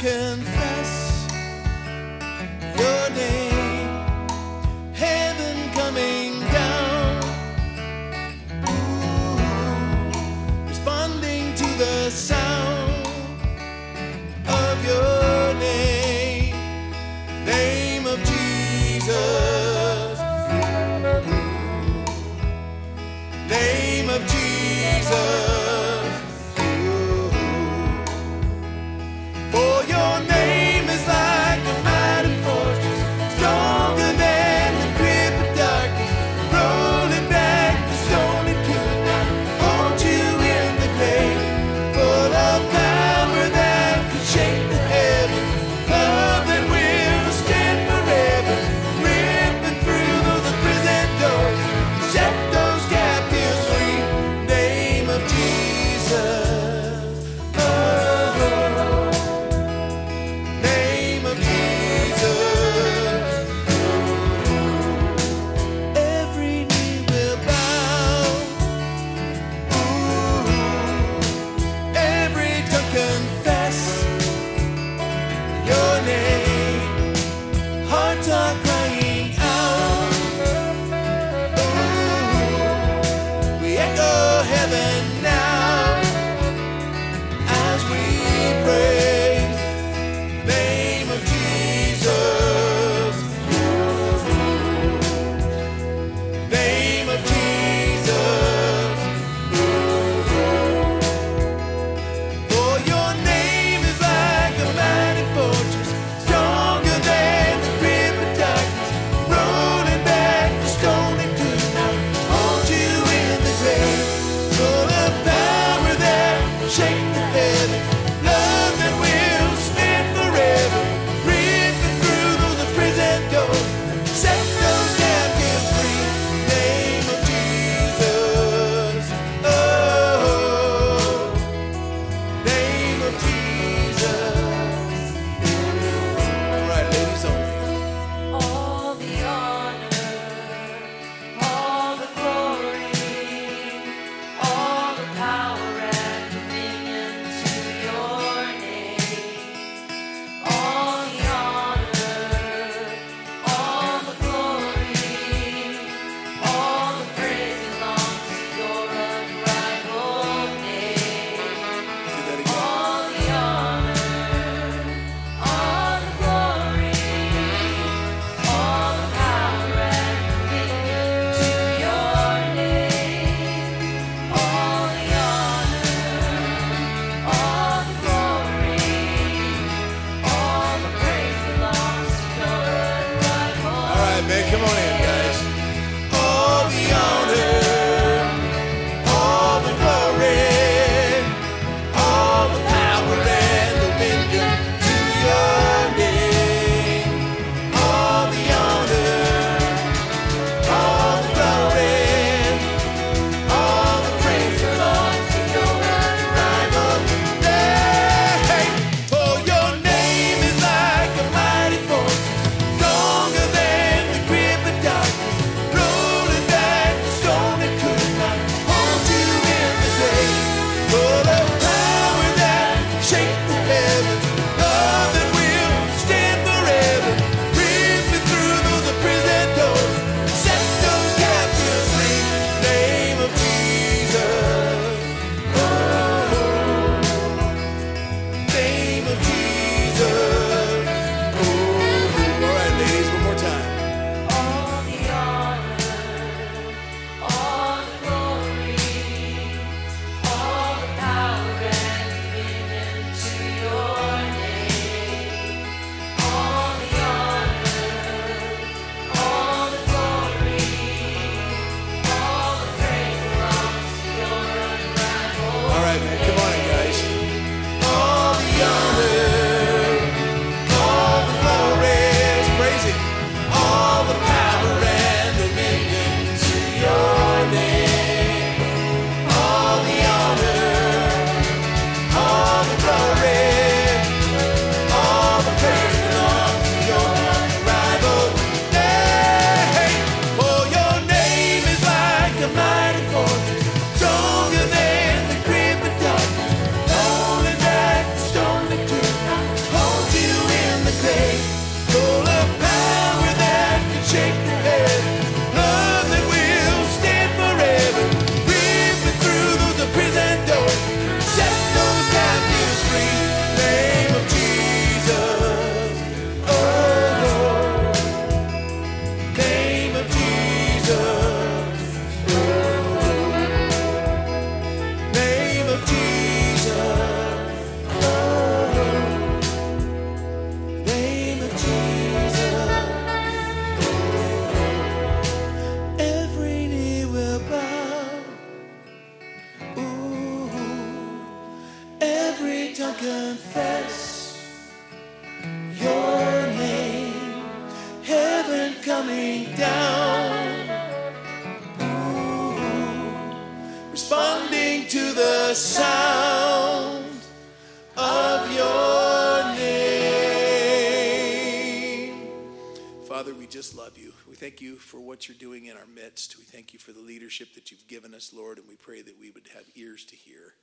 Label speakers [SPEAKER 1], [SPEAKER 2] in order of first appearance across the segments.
[SPEAKER 1] confess your name. Heaven coming down. Ooh, responding to the sound tongue confess your name. Heaven coming down. Ooh, responding to the sound of your name. Father, we just love you. We thank you for what you're doing in our midst. We thank you for the leadership that you've given us, Lord, and we pray that we would have ears to hear.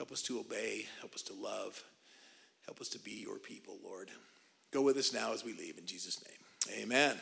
[SPEAKER 1] Help us to obey. Help us to love. Help us to be your people, Lord. Go with us now as we leave in Jesus' name. Amen.